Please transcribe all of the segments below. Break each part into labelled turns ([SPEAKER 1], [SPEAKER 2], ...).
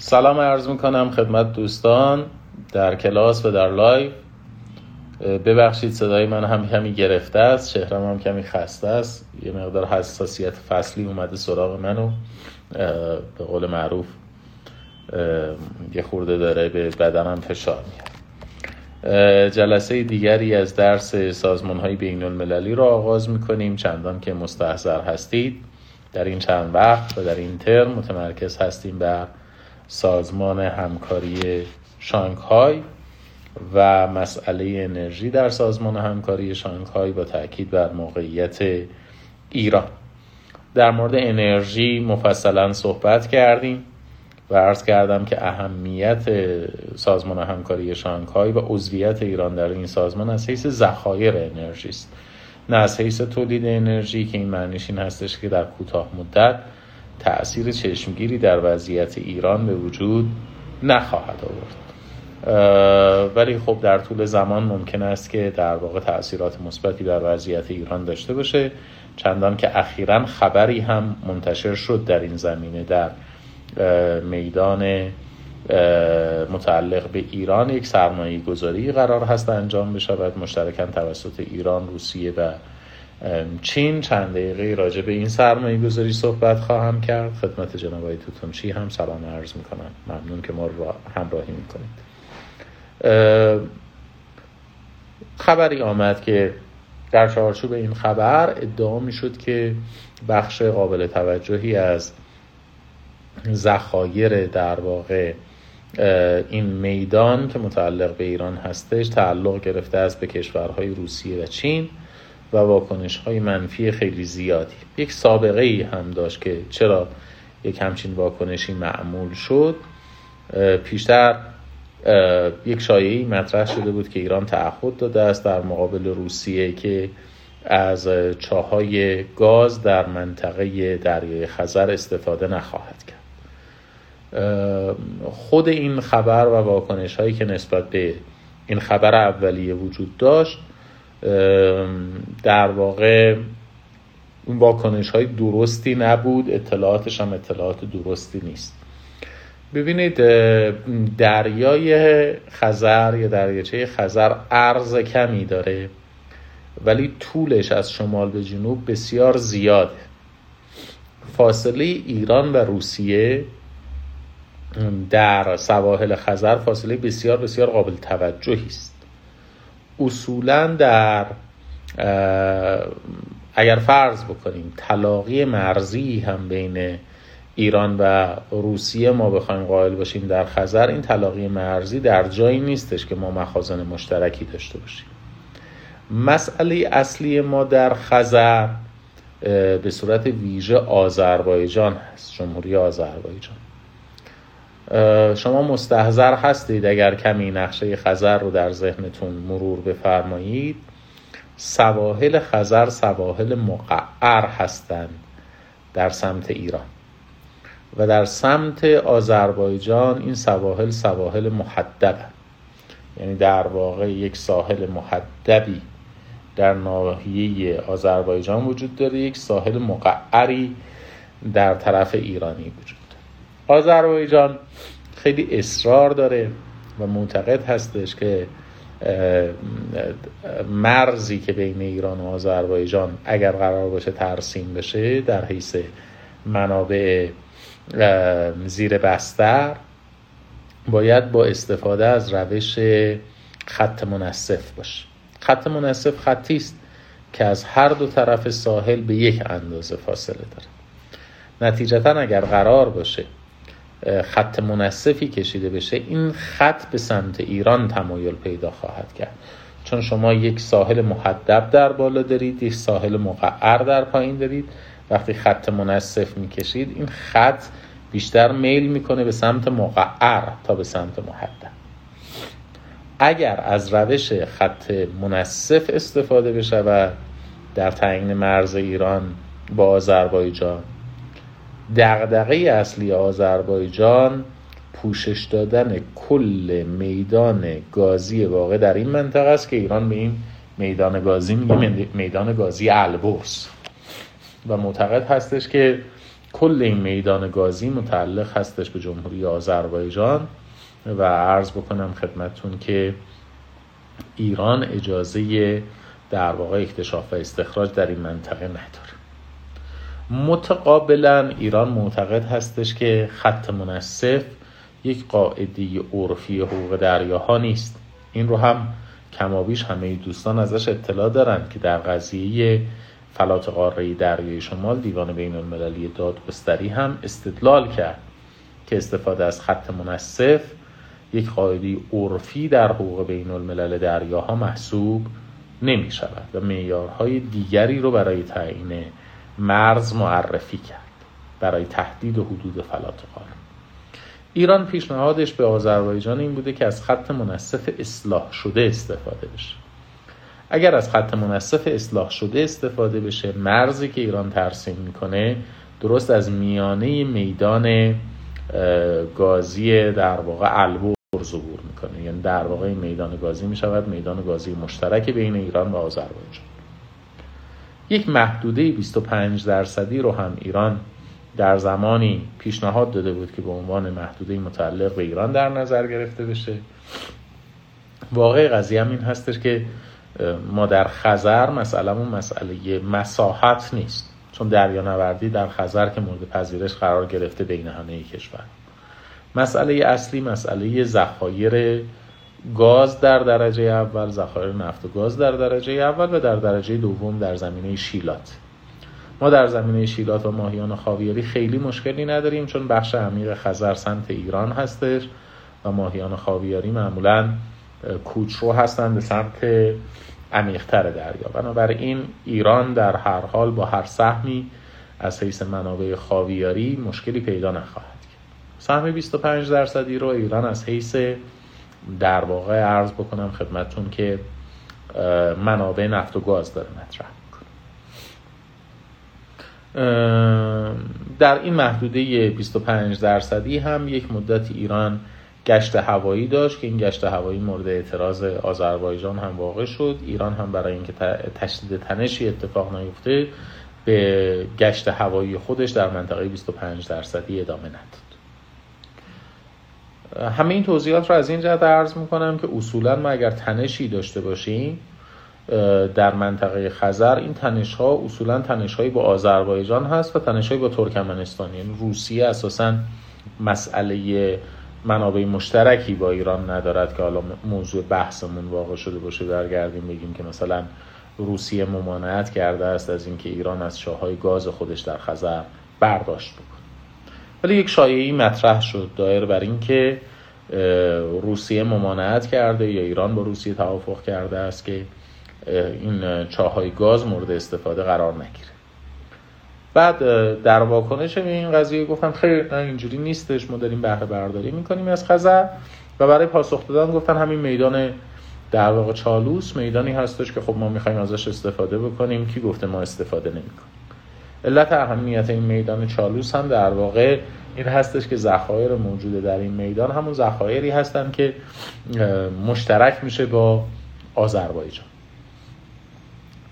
[SPEAKER 1] سلام عرض می‌کنم خدمت دوستان در کلاس و در live ببخشید صدای من هم کمی گرفته است چهرم هم کمی خسته است. یه مقدار حساسیت فصلی اومده سراغ منو. به قول معروف یه خورده داره به بدنم فشار میاد. جلسه دیگری از درس سازمان های بین المللی را آغاز می‌کنیم. چندان که مستحضر هستید. در این چند وقت و در این ترم متمرکز هستیم بر سازمان همکاری شانگهای و مسئله انرژی در سازمان همکاری شانگهای با تاکید بر موقعیت ایران. در مورد انرژی مفصلا صحبت کردیم و عرض کردم که اهمیت سازمان همکاری شانگهای و عضویت ایران در این سازمان از حیث ذخایر انرژی است نه از حیث تولید انرژی که این معنیش این هستش که در کوتاه مدت تأثیر چشمگیری در وضعیت ایران به وجود نخواهد آورد. ولی خب در طول زمان ممکن است که در واقع تاثیرات مثبتی بر وضعیت ایران داشته باشه. چندان که اخیرا خبری هم منتشر شد در این زمینه در میدان متعلق به ایران. یک سرمایه گذاری قرار هست انجام بشود. مشترکاً توسط ایران روسیه و چین چند دقیقه راجع به این سرمایه گذاری صحبت خواهم کرد. خدمت جناب آقای توتونچی هم سلام عرض می‌کنم. ممنون که ما رو همراهی می‌کنید. خبری آمد که در چارچوب این خبر ادعا می‌شد که بخش قابل توجهی از ذخایر در واقع این میدان که متعلق به ایران هستش تعلق گرفته است به کشورهای روسیه و چین. و واکنش های منفی خیلی زیادی. یک سابقه ای هم داشت که چرا یک همچین واکنشی معمول شد. پیشتر یک شایعی مطرح شده بود که ایران تعهد داده است در مقابل روسیه که از چاهای گاز در منطقه دریای خزر استفاده نخواهد کرد. خود این خبر و واکنش هایی که نسبت به این خبر اولیه وجود داشت در واقع اون واکنش های درستی نبود اطلاعاتش هم اطلاعات درستی نیست. ببینید دریای خزر یا دریاچه خزر عرض کمی داره ولی طولش از شمال به جنوب بسیار زیاده. فاصله ایران و روسیه در سواحل خزر فاصله بسیار بسیار قابل توجهی است. اصولا در اگر فرض بکنیم تلاقی مرزی هم بین ایران و روسیه ما بخوایم قائل باشیم در خزر این تلاقی مرزی در جایی نیستش که ما مخازن مشترکی داشته باشیم. مسئله اصلی ما در خزر به صورت ویژه آذربایجان هست جمهوری آذربایجان. شما مستحضر هستید اگر کمی نقشه خزر رو در ذهنتون مرور بفرمایید. سواحل خزر سواحل مقعر هستند در سمت ایران و در سمت آذربایجان این سواحل سواحل محدب یعنی در واقع یک ساحل محدبی در ناحیه آذربایجان وجود داره یک ساحل مقعری در طرف ایرانی وجود آذربایجان خیلی اصرار داره و معتقد هستش که مرزی که بین ایران و آذربایجان اگر قرار باشه ترسیم بشه در حیث منابع زیر بستر باید با استفاده از روش خط منصف باشه. خط منصف خطی است که از هر دو طرف ساحل به یک اندازه فاصله داره. نتیجتا اگر قرار باشه خط منصفی کشیده بشه این خط به سمت ایران تمایل پیدا خواهد کرد. چون شما یک ساحل محدب در بالا دارید یک ساحل مقعر در پایین دارید وقتی خط منصف می‌کشید این خط بیشتر میل می‌کنه به سمت مقعر تا به سمت محدب. اگر از روش خط منصف استفاده بشه در تعیین مرز ایران با آذربایجان دغدغه اصلی آذربایجان پوشش دادن کل میدان گازی واقع در این منطقه است که ایران به این میدان گازی میگه میدان گازی البرز. و معتقد هستش که کل این میدان گازی متعلق هستش به جمهوری آذربایجان و عرض بکنم خدمتون که ایران اجازه در واقع اکتشاف و استخراج در این منطقه نداره. متقابلا ایران معتقد هستش که خط منصف یک قاعده عرفی حقوق دریاها نیست. این رو هم کمابیش همه دوستان ازش اطلاع دارند که در قضیه فلات قاره دریای شمال دیوان بین المللی دادگستری هم استدلال کرد که استفاده از خط منصف یک قاعده عرفی در حقوق بین الملل دریاها محسوب نمی شود و معیارهای دیگری رو برای تعیین مرز معرفی کرد برای تهدید و حدود فلات قاره ایران پیشنهادش به آذربایجان این بوده که از خط منصف اصلاح شده استفاده بشه. اگر از خط منصف اصلاح شده استفاده بشه مرزی که ایران ترسیم می‌کنه درست از میانه میدان گازی در واقع البور ظهور می‌کنه. یعنی در واقع میدان گازی می‌شود میدان گازی مشترک بین ایران و آذربایجان. یک محدوده 25 درصدی رو هم ایران در زمانی پیشنهاد داده بود که به عنوان محدوده متعلق به ایران در نظر گرفته بشه. واقع قضیه هم این هستش که ما در خزر مسئلهمون مسئله مساحت نیست. چون نوردی در خزر که مورد پذیرش قرار گرفته بین همه کشور. مسئله اصلی مسئله ذخایر گاز در درجه اول ذخایر نفت و گاز در درجه اول و در درجه دوم در زمینه شیلات. ما در زمینه شیلات و ماهیان خاویاری خیلی مشکلی نداریم چون بخش عمیق خزر سمت ایران هستش و ماهیان خاویاری معمولا کوچرو هستند به سمت عمیقتر دریا. بنابراین ایران در هر حال با هر سهمی از حیث منابع خاویاری مشکلی پیدا نخواهد کرد. سهم 25 درصدی رو ایران از حیث در واقع عرض بکنم خدمتتون که منابع نفت و گاز داره مطرح در این محدوده 25 درصدی هم یک مدت ایران گشت هوایی داشت که این گشت هوایی مورد اعتراض آذربایجان هم واقع شد. ایران هم برای اینکه تشدید تنشی اتفاق نیفته به گشت هوایی خودش در منطقه 25 درصدی ادامه نداد. همه این توضیحات رو از این جهت عرض می‌کنم که اصولا ما اگر تنشی داشته باشیم در منطقه خزر این تنش ها اصولا تنش با آذربایجان هست و تنش با ترکمنستان. یعنی روسیه اساسا مسئله منابع مشترکی با ایران ندارد که حالا موضوع بحثمون واقع شده باشه برگردیم بگیم که مثلا روسیه ممانعت کرده است از اینکه ایران از شاهای گاز خودش در خزر برداشت. بکنه ولی یک شایعی مطرح شد دایر بر اینکه روسیه ممانعت کرده یا ایران با روسیه توافق کرده است که این چاهای گاز مورد استفاده قرار نگیره. بعد در واکنش به این قضیه گفتم خیر نه اینجوری نیستش ما داریم بهره برداری می‌کنیم از خزر و برای پاسخ دادن گفتن همین میدان در واقع چالوس میدانی هستش که خب ما می‌خوایم ازش استفاده بکنیم. کی گفته ما استفاده نمی‌کنیم؟ علت اهمیت این میدان چالوس هم در واقع این هستش که ذخایر موجوده در این میدان همون ذخایری هستن که مشترک میشه با آذربایجان.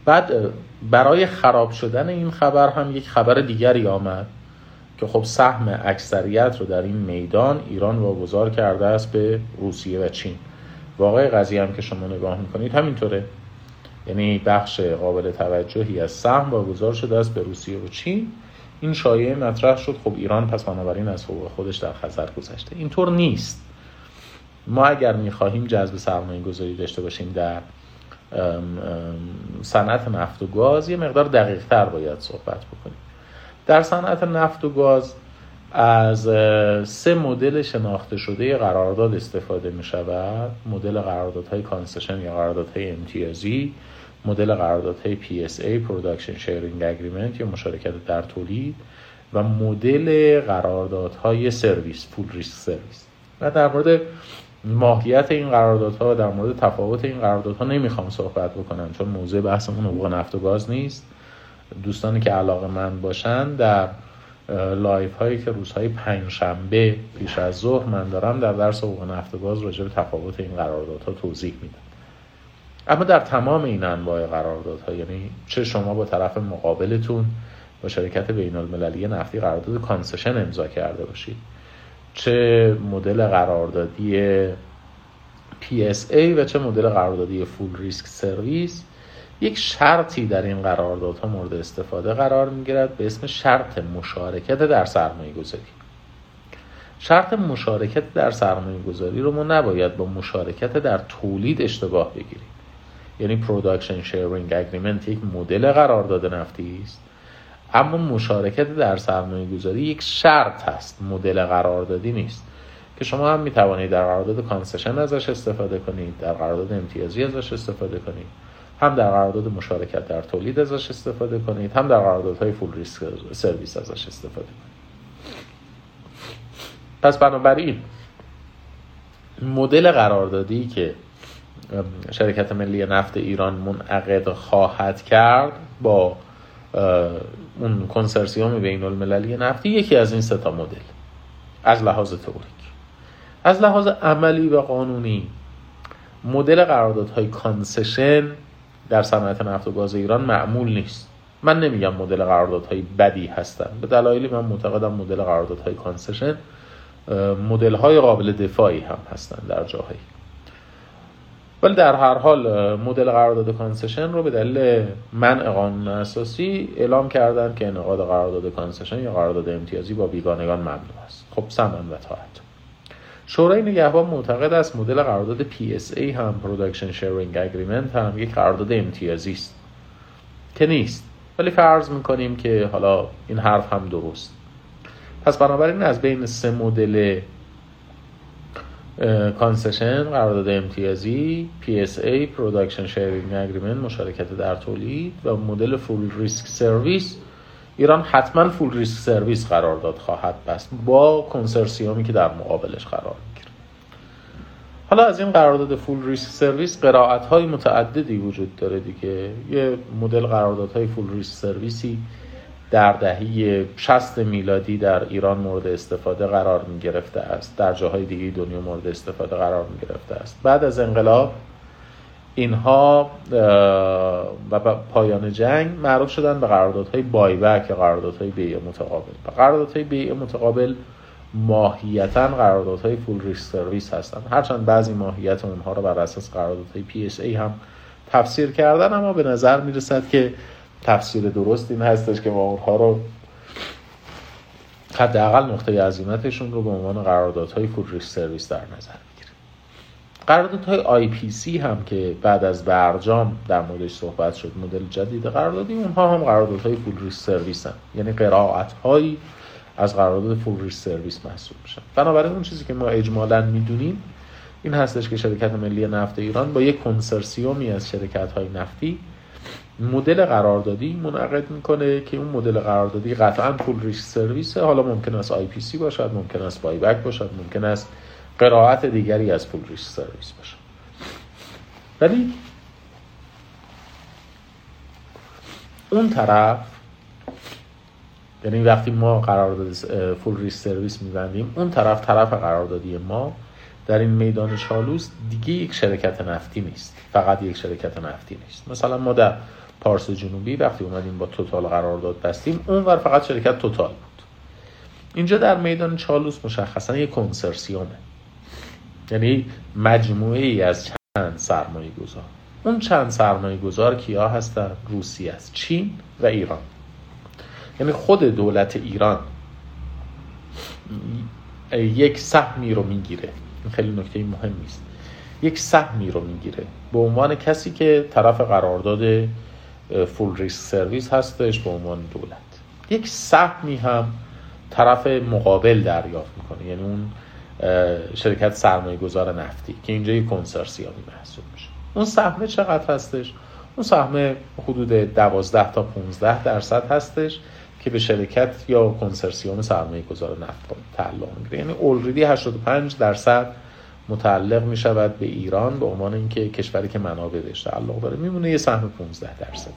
[SPEAKER 1] بعد برای خراب شدن این خبر هم یک خبر دیگری آمد که خب سهم اکثریت رو در این میدان ایران واگذار کرده است به روسیه و چین. واقع قضیه هم که شما نگاه می‌کنید همینطوره. یعنی بخش قابل توجهی از سهم واگذار شده است به روسیه و چین. این شایعه مطرح شد. خب ایران پس بنابراین از حقوق خودش در خطر گذاشته اینطور نیست. ما اگر می‌خواهیم جذب سرمایه گذاری داشته باشیم در صنعت نفت و گاز یه مقدار دقیق تر باید صحبت بکنیم. در صنعت نفت و گاز از سه مدل شناخته شده قرارداد استفاده می شود مدل قراردادهای concession یا قراردادهای امتیازی. مدل قراردادهای PSA Production Sharing Agreement یا مشارکت در تولید و مدل قراردادهای سرویس full risk service و در مورد ماهیت این قراردادها در مورد تفاوت این قراردادها نمی‌خوام صحبت بکنم چون موضوع بحثمون حقوق نفت و گاز نیست. دوستانی که علاقه‌مند باشن در live هایی که روزهای پنج شنبه پیش از ظهر من دارم در درس حقوق نفت و گاز راجع به تفاوت این قراردادها توضیح میدم. اما در تمام این انواع قراردادها یعنی چه شما با طرف مقابلتون با شرکت بین المللی نفتی قرارداد concession امضا کرده باشید چه مدل قراردادی PSA و چه مدل قراردادی full risk service یک شرطی در این قراردادها مورد استفاده قرار می‌گیرد به اسم شرط مشارکت در سرمایه گذاری شرط مشارکت در سرمایه گذاری رو ما نباید با مشارکت در تولید اشتباه بگیریم. یعنی production sharing agreement یک مدل قرارداد نفتی است. اما مشارکت در سرمایه گذاری یک شرط هست مدل قراردادی نیست. که شما هم می توانید در قرارداد concession ازش استفاده کنید در قرارداد امتیازی ازش استفاده کنید. هم در قرارداد مشارکت در تولید ازش استفاده کنید هم در قراردادهای full risk سرویس ازش استفاده کنید. پس بنابراین مدل قراردادی که شرکت ملی نفت ایران منعقد خواهد کرد با اون کنسرسیوم بین المللی نفتی یکی از این سه تا مدل. از لحاظ تئوریک. از لحاظ عملی و قانونی مدل قراردادهای concession در صنعت نفت و گاز ایران معمول نیست. من نمیگم مدل قراردادهای بدی هستن. به دلایلی من معتقدم مدل قراردادهای concession مدل های قابل دفاعی هم هستن در جاهایی. ولی در هر حال مدل قرارداد concession رو به دلیل منع قانون اساسی اعلام کردن که انعقاد قرارداد concession یا قرارداد امتیازی با بیگانگان ممنوع است. خب سمعا و طاعتا شورای نگهبان معتقد است مدل قرارداد PSA هم Production Sharing Agreement هم یک قرارداد امتیازی است. که نیست. ولی فرض می‌کنیم که حالا این حرف هم درست. پس بنابراین از بین سه مدل concession قرارداد امتیازی PSA Production Sharing Agreement مشارکت در تولید و مدل full risk service ایران حتما full risk service قرارداد خواهد بست با کنسرسیومی که در مقابلش قرار می‌گیره. حالا از این قرارداد full risk service قرائت های متعددی وجود داره دیگه. یه مدل قراردادهای full risk service ی در دهه 60 میلادی در ایران مورد استفاده قرار می گرفته است. در جاهای دیگه دنیا مورد استفاده قرار می گرفته است. بعد از انقلاب اینها و پایان جنگ معروف شدن به قراردادهای بایبک یا قراردادهای بیع متقابل. قراردادهای بیع متقابل ماهیتا قراردادهای فول ریسک سرویس هستند هرچند بعضی ماهیت اونها رو بر اساس قراردادهای ای هم تفسیر کردن اما به نظر می‌رسد که تفسیر درست این هستش که ما اونها رو حداقل نقطه عزیمتشون رو به عنوان قراردادهای full service در نظر قراردادهای IPC هم که بعد از برجام در موردش صحبت شد مدل جدید قراردادی اونها هم قراردادهای full risk service هم یعنی قرائت هایی از قرارداد full risk service محسوب میشن. بنابراین اون چیزی که ما اجمالا می‌دونیم این هستش که شرکت ملی نفت ایران با یک کنسرسیومی از شرکت های نفتی مدل قراردادی منعقد می‌کنه که اون مدل قراردادی قطعا full risk service حالا ممکن است IPC باشد ممکن است buyback باشد ممکن است قرائت دیگری از full risk service باشه. ولی اون طرف یعنی وقتی ما قرارداد فول ریسک سرویس میبندیم اون طرف طرف قراردادی ما در این میدان چالوس دیگه یک شرکت نفتی نیست. فقط یک شرکت نفتی نیست. مثلا ما در پارس جنوبی وقتی اومدیم با توتال قرارداد بستیم اونور فقط شرکت توتال بود. اینجا در میدان چالوس مشخصا یک کنسرسیومه. یعنی مجموعه ای از چند سرمایه گذار اون چند سرمایه گذار کیا هستن؟ روسیه است چین و ایران. یعنی خود دولت ایران یک سهمی رو می‌گیره. این خیلی نکته مهمی است یک سهمی رو می‌گیره. به عنوان کسی که طرف قرارداد فول ریسک سرویس هستش به عنوان دولت. یک سهمی هم طرف مقابل دریافت می‌کنه یعنی اون شرکت سرمایه گذار نفتی که اینجا یک کنسرسیامی محسوب میشه. اون سهم چقدر هستش؟ اون سهم حدود 12 تا 15 درصد هستش. که به شرکت یا کنسرسیوم سرمایه گذار نفت تعلق می‌گیره. یعنی اولریدی 85 درصد متعلق می شود به ایران به عنوان اینکه کشوری که منابع بهش تعلق داره. میمونه یه سهم 15 درصدی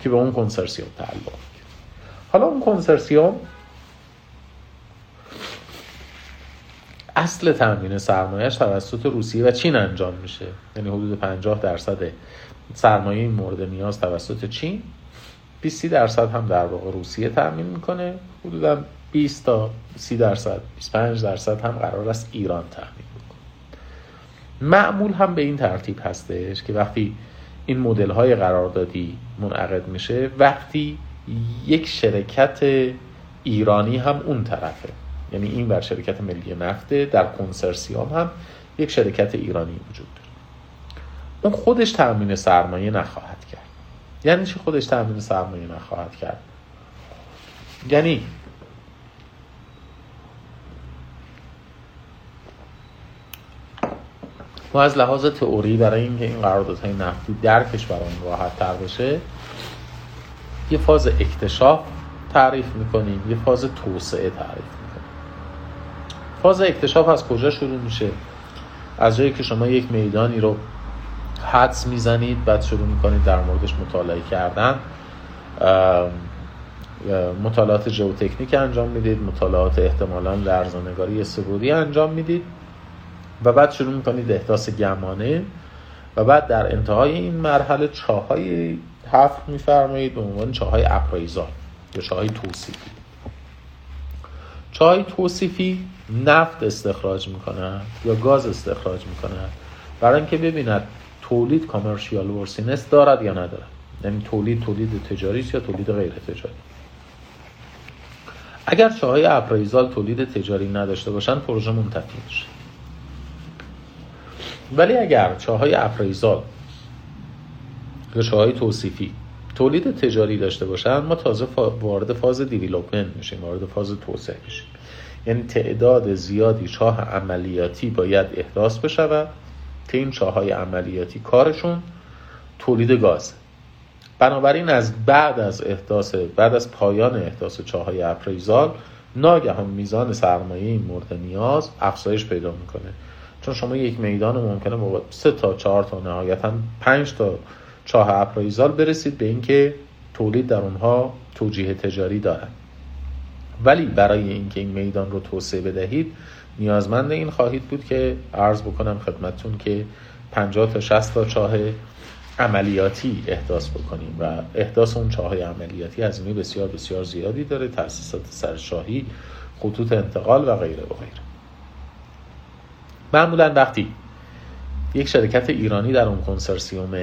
[SPEAKER 1] که به اون کنسرسیوم تعلق می‌گیره. حالا اون کنسرسیوم اصل تامین سرمایهش توسط روسیه و چین انجام میشه. یعنی حدود 50 درصد سرمایه مورد نیاز توسط چین. 20 درصد هم در واقع روسیه تامین می‌کنه. حدودا 20 تا 30 درصد 25 درصد هم قرار است ایران تامین بکنه. معمول هم به این ترتیب هستش که وقتی این مدل های قراردادی منعقد میشه وقتی یک شرکت ایرانی هم اون طرفه. یعنی این بر شرکت ملی نفته در کنسرسیوم هم یک شرکت ایرانی وجود داره. اون خودش تامین سرمایه نخواهد کرد. یعنی چی خودش تامین سرمایه نخواهد کرد؟ یعنی ما از لحاظ تئوری برای اینکه این قراردادهای نفتی درکش برای راحت تر بشه یه فاز اکتشاف تعریف می‌کنیم یه فاز توسعه تعریف می‌کنیم. فاز اکتشاف از کجا شروع میشه؟ از جایی که شما یک میدانی رو حدس می‌زنید بعد شروع می‌کنید در موردش مطالعه کردن. مطالعات ژئوتکنیک انجام می‌دید مطالعات احتمالا لرزانگاری سبودی انجام می‌دید و بعد شروع می‌کنید احداث گمانه و بعد در انتهای این مرحله چاهای حفر میفرمایید به عنوان چاهای اپرایزال یا چاهای توصیفی. چاهای توصیفی نفت استخراج می‌کنن یا گاز استخراج می‌کنن برای اینکه ببیند تولید کامرشیال ورسینس دارد یا ندارد؟ یعنی تولید تولید تجاری یا تولید غیر تجاری؟ اگر چاهای اپرایزال تولید تجاری نداشته باشن پروژه منتفی میشه. ولی اگر چاهای اپرایزال یا چاهای توصیفی تولید تجاری داشته باشن ما تازه وارد فاز دیویلوپمنت میشیم وارد فاز توسعه میشیم. یعنی تعداد زیادی چاه عملیاتی باید احداث بشود که این عملیاتی کارشون تولید گاز. بنابراین از بعد از احداث بعد از پایان احداث چاهای اپریزال ناگهان میزان سرمایه مورد نیاز افزایش پیدا می‌کنه. چون شما یک میدان ممکنه با سه تا چهار تا نهایتا پنج تا چاه اپرایزال برسید به اینکه تولید در اونها توجیه تجاری دارد ولی برای اینکه این میدان رو توسعه بدهید نیازمند این خواهید بود که عرض بکنم خدمتتون که 50 تا 60 تا چاه عملیاتی احداث بکنیم و احداث اون چاه عملیاتی هزینه بسیار بسیار زیادی داره تاسیسات سرشاهی خطوط انتقال و غیره و غیره. معمولا وقتی یک شرکت ایرانی در اون کنسرسیوم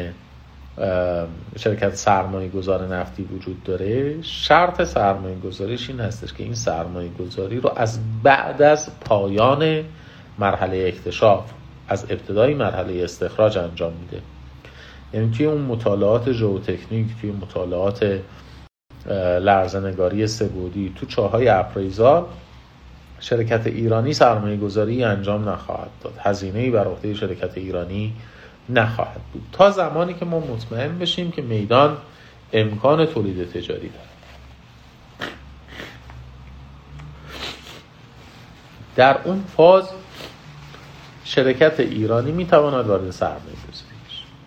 [SPEAKER 1] شرکت سرمایه گذار نفتی وجود داره. شرط سرمایه گذاریش این هستش که این سرمایه گذاری رو از بعد از پایان مرحله اکتشاف از ابتدای مرحله استخراج انجام میده. یعنی توی اون مطالعات ژئوتکنیک توی مطالعات لرزنگاری سبودی تو چاهای اپریزال شرکت ایرانی سرمایه گذاری انجام نخواهد داد. هزینه بر عهده شرکت ایرانی نخواهد بود. تا زمانی که ما مطمئن بشیم که میدان امکان تولید تجاری داره در اون فاز شرکت ایرانی می‌تواند وارد سرمایه گذاری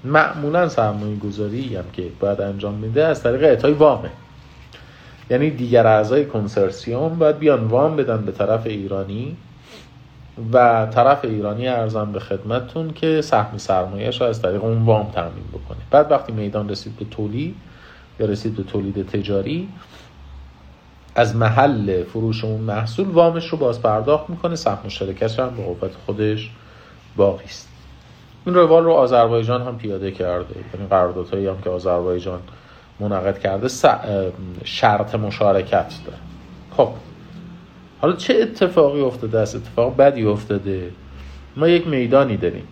[SPEAKER 1] معمولا سرمایه گذاری هم که باید انجام میده از طریق اعطای وامه. یعنی دیگر اعضای کنسرسیوم باید بیان وام بدن به طرف ایرانی و طرف ایرانی ارزم به خدمتتون که سهم سرمایهش رو از طریق اون وام تامین بکنه. بعد وقتی میدان رسید به تولید یا رسید به تولید تجاری از محل فروش اون محصول وامش رو باز پرداخت می‌کنه سهم مشترکش هم به قوت خودش باقی است. این روال رو آذربایجان هم پیاده کرده. یعنی قراردادهایی هم که آذربایجان منعقد کرده شرط مشارکت داره. خب حالا چه اتفاقی افتاده؟ است اتفاق بدی افتاده. ما یک میدانی داریم.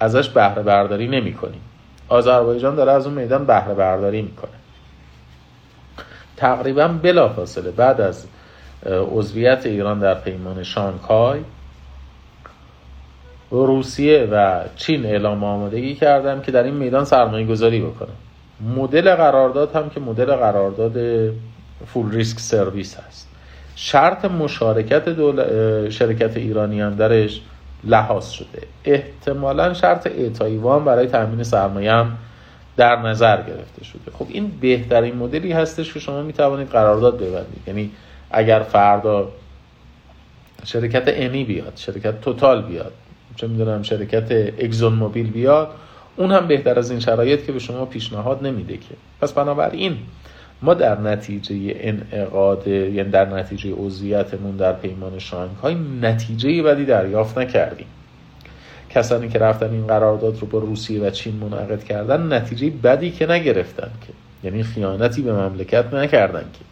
[SPEAKER 1] ازش بهره برداری نمی کنیم. آذربایجان داره از اون میدان بهره برداری می‌کنه تقریبا بلافاصله. بعد از عضویت ایران در پیمان شانگهای روسیه و چین اعلام آمادگی کردن که در این میدان سرمایه گذاری بکنه. مدل قرارداد هم که مدل قرارداد فول ریسک سرویس هست. شرط مشارکت دول... شرکت ایرانی هم درش لحاظ شده. احتمالا شرط اعطایی وام برای تامین سرمایه هم در نظر گرفته شده. خب این بهترین مدلی هستش که شما می توانید قرارداد ببندید. یعنی اگر فردا شرکت انی بیاد شرکت توتال بیاد چه می‌دونم شرکت اگزون موبیل بیاد اون هم بهتر از این شرایط که به شما پیشنهاد نمیده که. پس بنابراین ما در نتیجه انعقاد یعنی در نتیجه عضویتمون در پیمان شانگهای نتیجه بدی دریافت نکردیم. کسانی که رفتن این قرارداد رو با روسیه و چین منعقد کردن نتیجه بدی که نگرفتن که. یعنی خیانتی به مملکت نکردن که.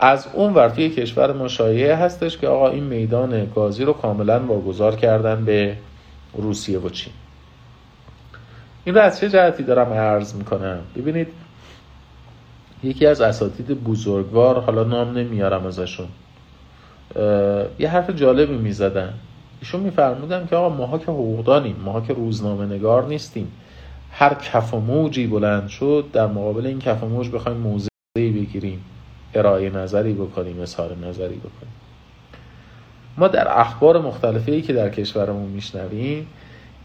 [SPEAKER 1] از اون ور توی کشور ما شایعه هستش که آقا این میدان گازی رو کاملا واگذار کردن به روسیه و چین. این رو از چه جهتی دارم عرض می‌کنم؟ ببینید یکی از اساتید بزرگوار حالا نام نمیارم ازشون یه حرف جالبی می‌زدن. ایشون میفرمودن که آقا ماها که حقوقدانیم ماها که روزنامه نگار نیستیم. هر کف و موجی بلند شد در مقابل این کف و موج بخوایم موضعی بگیریم. ارائه نظری بکنیم اظهار نظری بکنیم. ما در اخبار مختلفی که در کشورمون میشنویم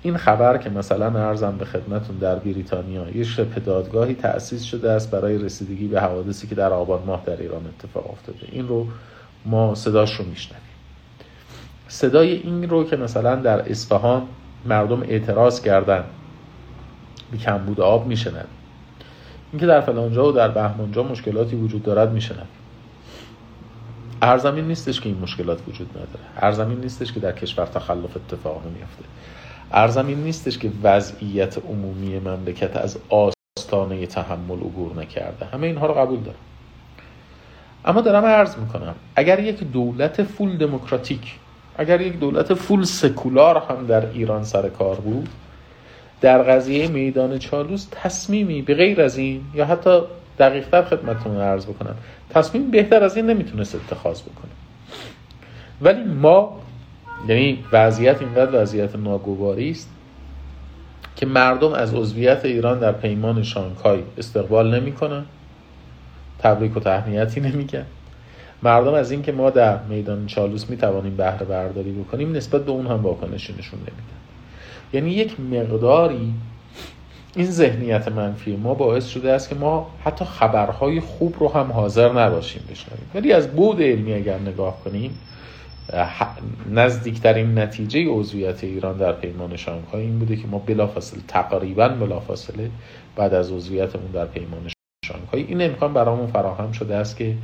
[SPEAKER 1] این خبر که مثلا ارزم به خدمتون در بریتانیا یه شبه دادگاهی تأسیس شده است برای رسیدگی به حوادثی که در آبان ماه در ایران اتفاق افتاده. این رو ما صداش رو میشنویم. صدای این رو که مثلا در اصفهان مردم اعتراض کردن به کمبود آب میشنن اینکه در فلانجا و در بهمانجا مشکلاتی وجود دارد میشنن ارزمین نیستش که این مشکلات وجود نداره. ارزمین نیستش که در کشور تخلف اتفاق نمیافته. ارزمین نیستش که وضعیت عمومی مملکت از آستانه تحمل عبور نکرده. همه اینها رو قبول دارم. اما دارم عرض می‌کنم اگر یک دولت فول دموکراتیک اگر یک دولت فول سکولار هم در ایران سر کار بود در قضیه میدان چالوس تصمیمی به غیر از این یا حتی دقیقتر خدمتتون عرض بکنم تصمیم بهتر از این نمی‌تونست اتخاذ بکنه. ولی ما یعنی وضعیت اینقدر وضعیت ناگواری است که مردم از عضویت ایران در پیمان شانگهای استقبال نمی‌کنن تبریک و تهنیتی نمیگن. مردم از اینکه ما در میدان چالوس می‌توانیم بهره برداری بکنیم نسبت به اون هم واکنشی نشون نمیدن. یعنی یک مقداری این ذهنیت منفی ما باعث شده است که ما حتی خبرهای خوب رو هم حاضر نباشیم بشنویم. ولی از بود علمی اگر نگاه کنیم نزدیکترین نتیجه عضویت ایران در پیمان شانگهای این بوده که ما بلافاصله تقریبا بلافاصله بعد از عضویتمون در پیمان شانگهای. این امکان برامون فراهم شده است که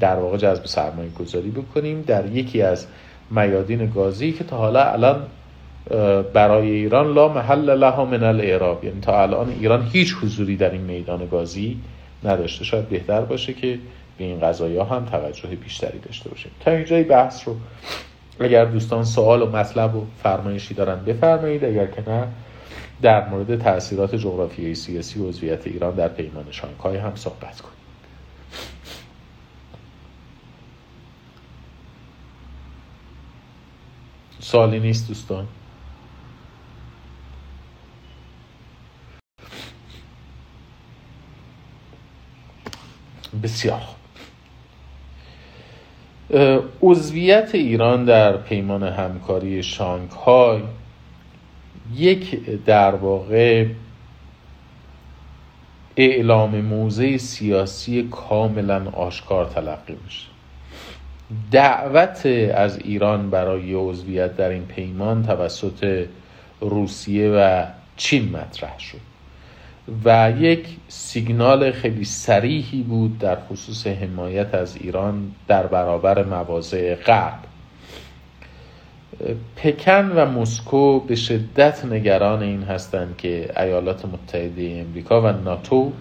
[SPEAKER 1] در واقع جذب سرمایه گذاری بکنیم در یکی از میادین گازی که تا حالا الان برای ایران لا محل لها من الاعراب. یعنی تا الان ایران هیچ حضوری در این میدان گازی نداشته. شاید بهتر باشه که به این قضایی هم توجه بیشتری داشته باشیم. تا اینجای بحث رو اگر دوستان سوال و مطلب و فرمایشی دارن بفرمایید اگر که نه در مورد تاثیرات جغرافیایی سیاسی و عضویت ایران در پیمان شانگهای هم صحبت کنیم. سوالی نیست دوستان؟ بسیار عضویت ایران در پیمان همکاری شانگهای یک در واقع اعلام موضع سیاسی کاملا آشکار تلقی میشه. دعوت از ایران برای عضویت در این پیمان توسط روسیه و چین مطرح شد. و یک سیگنال خیلی سریحی بود در خصوص حمایت از ایران در برابر مواضع غرب. پکن و مسکو به شدت نگران این هستند که ایالات متحده امریکا و ناتو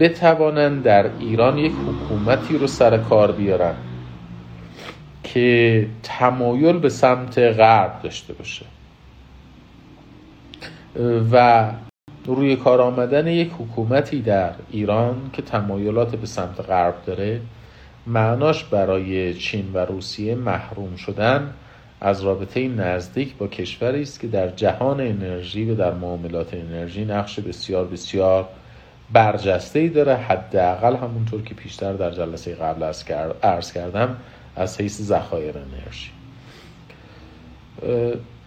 [SPEAKER 1] بتوانند در ایران یک حکومتی رو سر کار بیارن که تمایل به سمت غرب داشته باشه. و روی کار آمدن یک حکومتی در ایران که تمایلات به سمت غرب داره معناش برای چین و روسیه محروم شدن از رابطه نزدیک با کشوری است که در جهان انرژی و در معاملات انرژی نقش بسیار بسیار برجسته ای داره. حداقل همونطور که پیشتر در جلسه قبل عرض کردم از حیث ذخایر انرژی.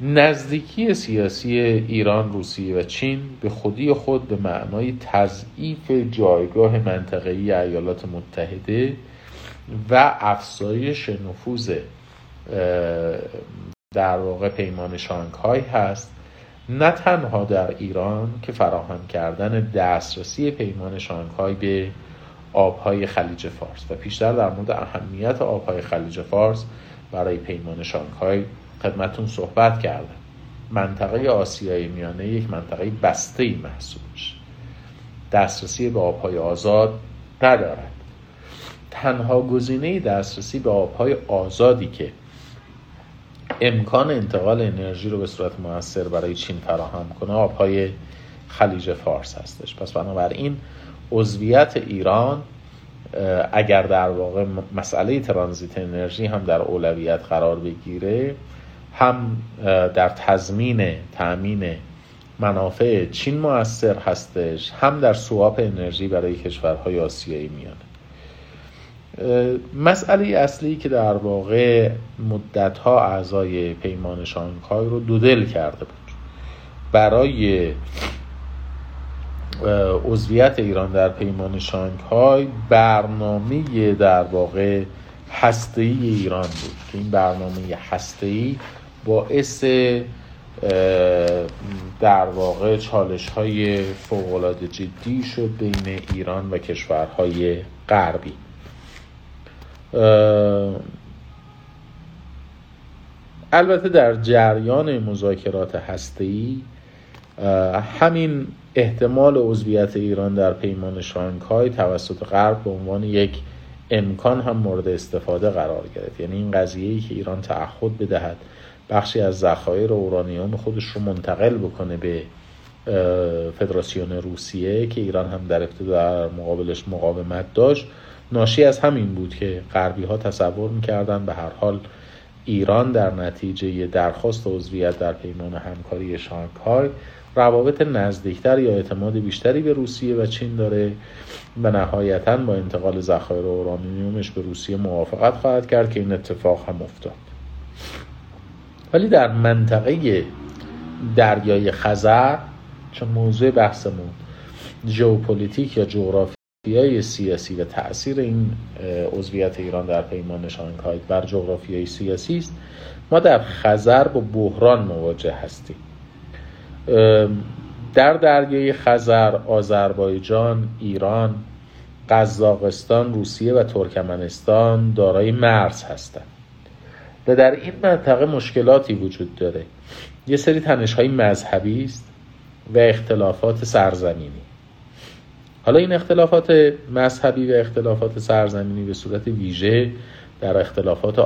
[SPEAKER 1] نزدیکی سیاسی ایران، روسیه و چین به خودی خود به معنای تضعیف جایگاه منطقه‌ای ایالات متحده و افزایش نفوذ در واقع پیمان شانگهای هست. نه تنها در ایران که فراهم کردن دسترسی پیمان شانگهای به آبهای خلیج فارس و پیشتر در مورد اهمیت آبهای خلیج فارس برای پیمان شانگهای خدمتون صحبت کردم. منطقه آسیای میانه یک منطقه بسته ای محسوب میشه. دسترسی به آبهای آزاد ندارد. تنها گزینه دسترسی به آبهای آزادی که امکان انتقال انرژی رو به صورت موثر برای چین فراهم کنه آبهای خلیج فارس هستش. پس بنابراین عضویت ایران اگر در واقع مسئله ترانزیت انرژی هم در اولویت قرار بگیره هم در تضمین تأمین منافع چین موثر هستش هم در سواب انرژی برای کشورهای آسیایی میانه. مسئله اصلی که در واقع مدتها اعضای پیمان شانگهای رو دودل کرده بود. برای عضویت ایران در پیمان شانگهای برنامه در واقع هسته‌ای ایران بود. که این برنامه هسته‌ای باعث در واقع چالش های فوقالعاده جدی شد بین ایران و کشورهای غربی. البته در جریان مذاکرات هسته‌ای همین احتمال عضویت ایران در پیمان شانگهای توسط غرب به عنوان یک امکان هم مورد استفاده قرار گرفت. یعنی این قضیه ای که ایران تعهد بدهد بخشی از ذخایر اورانیوم خودش رو منتقل بکنه به فدراسیون روسیه که ایران هم در ابتدا در مقابلش مقاومت داشت. ناشی از همین بود که غربی ها تصور می‌کردن به هر حال ایران در نتیجه درخواست عضویت در پیمان همکاری شانگهای روابط نزدیکتر یا اعتماد بیشتری به روسیه و چین داره و نهایتا با انتقال ذخایر اورانیومش به روسیه موافقت خواهد کرد که این اتفاق هم افتاد. ولی در منطقه دریای خزر چون موضوع بحثمون ژئوپلیتیک یا جغرافیای سیاسی و تاثیر این عضویت ایران در پیمان شانگهای بر جغرافیای سیاسی است. ما در خزر با بحران مواجه هستیم. در دریای خزر آذربایجان ایران قزاقستان روسیه و ترکمنستان دارای مرز هستند. و در این منطقه مشکلاتی وجود داره. یه سری تنش های مذهبی است و اختلافات سرزمینی. حالا این اختلافات مذهبی و اختلافات سرزمینی به صورت ویژه در اختلافات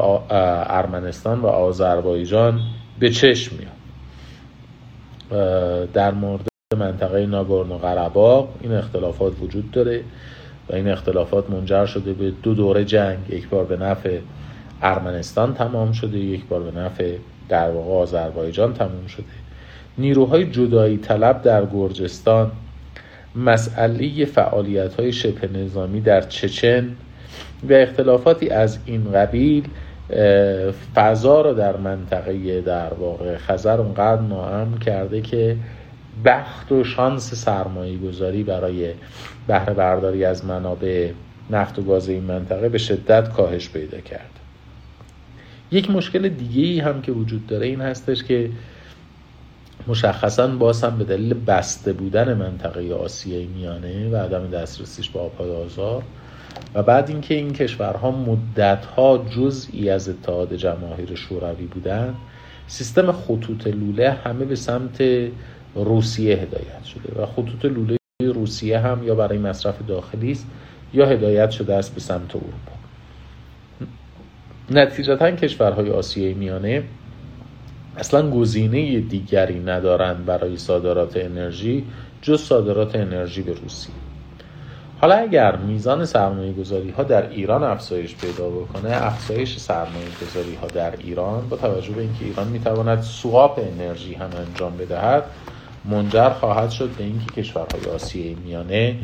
[SPEAKER 1] ارمنستان و آذربایجان به چشم میاد. در مورد منطقه ناگورنو قرباق این اختلافات وجود داره و این اختلافات منجر شده به دو دوره جنگ یک بار به نفع ارمنستان تمام شده یک بار به نفع در واقع آذربایجان تمام شده. نیروهای جدایی طلب در گرجستان مسئله فعالیت های شبه نظامی در چچن و اختلافاتی از این قبیل فضا رو در منطقه در واقع خزر اونقدر ناامن کرده که بخت و شانس سرمایه گذاری برای بهره برداری از منابع نفت و گاز این منطقه به شدت کاهش پیدا کرد. یک مشکل دیگه ای هم که وجود داره این هستش که مشخصا باز هم به دلیل بسته بودن منطقه آسیای میانه و عدم دسترسیش به آبهای آزار و بعد اینکه این کشورها مدتها جزئی از اتحاد جماهیر شوروی بودند سیستم خطوط لوله همه به سمت روسیه هدایت شده و خطوط لوله روسیه هم یا برای مصرف داخلی است یا هدایت شده است به سمت اروپا. نتیجتا کشورهای آسیای میانه اصلا گزینه دیگری ندارند برای صادرات انرژی جز صادرات انرژی به روسیه. حالا اگر میزان سرمایه گذاری ها در ایران افزایش پیدا بکنه افزایش سرمایه گذاری ها در ایران با توجه به اینکه ایران می‌تواند سواپ انرژی هم انجام بدهد منجر خواهد شد به اینکه کشورهای آسیای میانه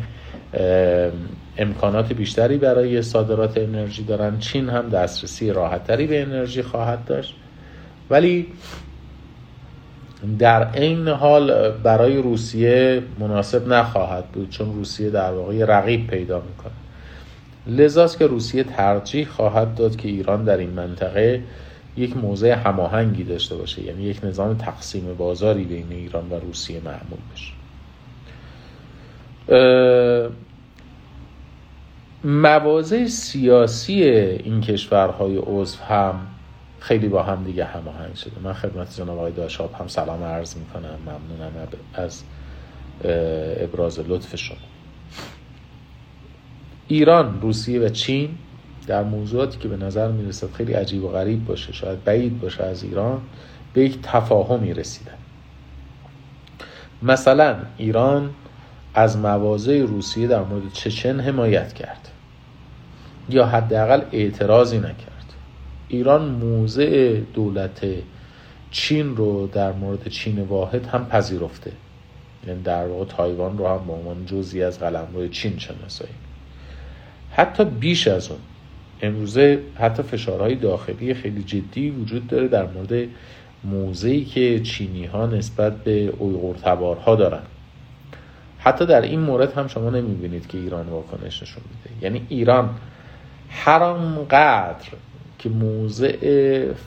[SPEAKER 1] امکانات بیشتری برای صادرات انرژی دارن. چین هم دسترسی راحتتری به انرژی خواهد داشت. ولی در این حال برای روسیه مناسب نخواهد بود چون روسیه در واقع رقیب پیدا می‌کنه. لذاست که روسیه ترجیح خواهد داد که ایران در این منطقه یک موضع هماهنگی داشته باشه یعنی یک نظام تقسیم بازاری بین ایران و روسیه معمول بشه. مواضع سیاسی این کشورهای عضو هم خیلی با هم دیگه هماهنگ شده. من خدمت جناب آقای داشاب هم سلام عرض می‌کنم. ممنونم از ابراز لطف شما. ایران روسیه و چین در موضوعاتی که به نظر می‌رسد خیلی عجیب و غریب باشه شاید بعید باشه از ایران به یک تفاهمی رسیدن. مثلا ایران از مواضع روسیه در مورد چچن حمایت کرد. یا حداقل اعتراضی نکرد. ایران موضع دولت چین رو در مورد چین واحد هم پذیرفته. یعنی در واقع تایوان رو هم به عنوان جزی از قلمرو چین شناسایی. حتی بیش از اون امروزه حتی فشارهای داخلی خیلی جدی وجود داره در مورد موضعی که چینی ها نسبت به اویغور تبارها دارن. حتی در این مورد هم شما نمی‌بینید که ایران واکنش نشون میده. یعنی ایران هر آنقدر که موضع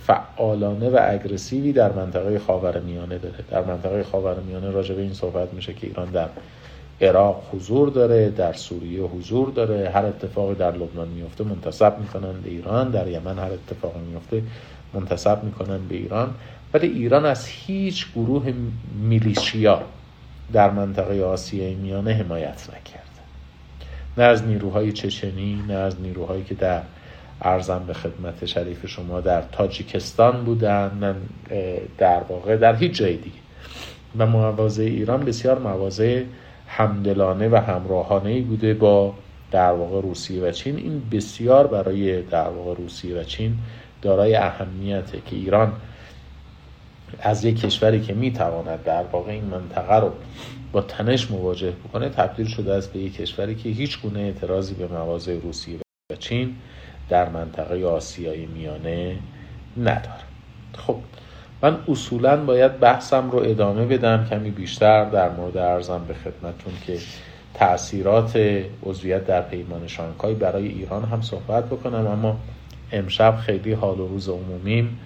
[SPEAKER 1] فعالانه و اگرسیوی در منطقه خاورمیانه داره در منطقه خاورمیانه راجع به این صحبت میشه که ایران در عراق حضور داره در سوریه حضور داره هر اتفاقی در لبنان میفته منتصب می‌کنن به ایران در یمن هر اتفاقی میفته منتصب می‌کنن به ایران. ولی ایران از هیچ گروه میلیشیا در منطقه آسیای میانه حمایت نکرد. نه از نیروهای چچنی نه از نیروهایی که در ارزم به خدمت شریف شما در تاجیکستان بودن نه در واقع در هیچ جای دیگه. و مواضع ایران بسیار مواضع همدلانه و همراهانه بوده با در واقع روسیه و چین. این بسیار برای در واقع روسیه و چین دارای اهمیته که ایران از یک کشوری که می‌تواند در واقع این منطقه رو با تنش مواجه بکنه تبدیل شده است به یک کشوری که هیچ گونه اعتراضی به مواضع روسیه و چین در منطقه آسیای میانه نداره خب من اصولا باید بحثم رو ادامه بدم کمی بیشتر در مورد ارزم به خدمتون که تاثیرات عضویت در پیمان شانگهای برای ایران هم صحبت بکنم اما امشب خیلی حال و روز عمومیم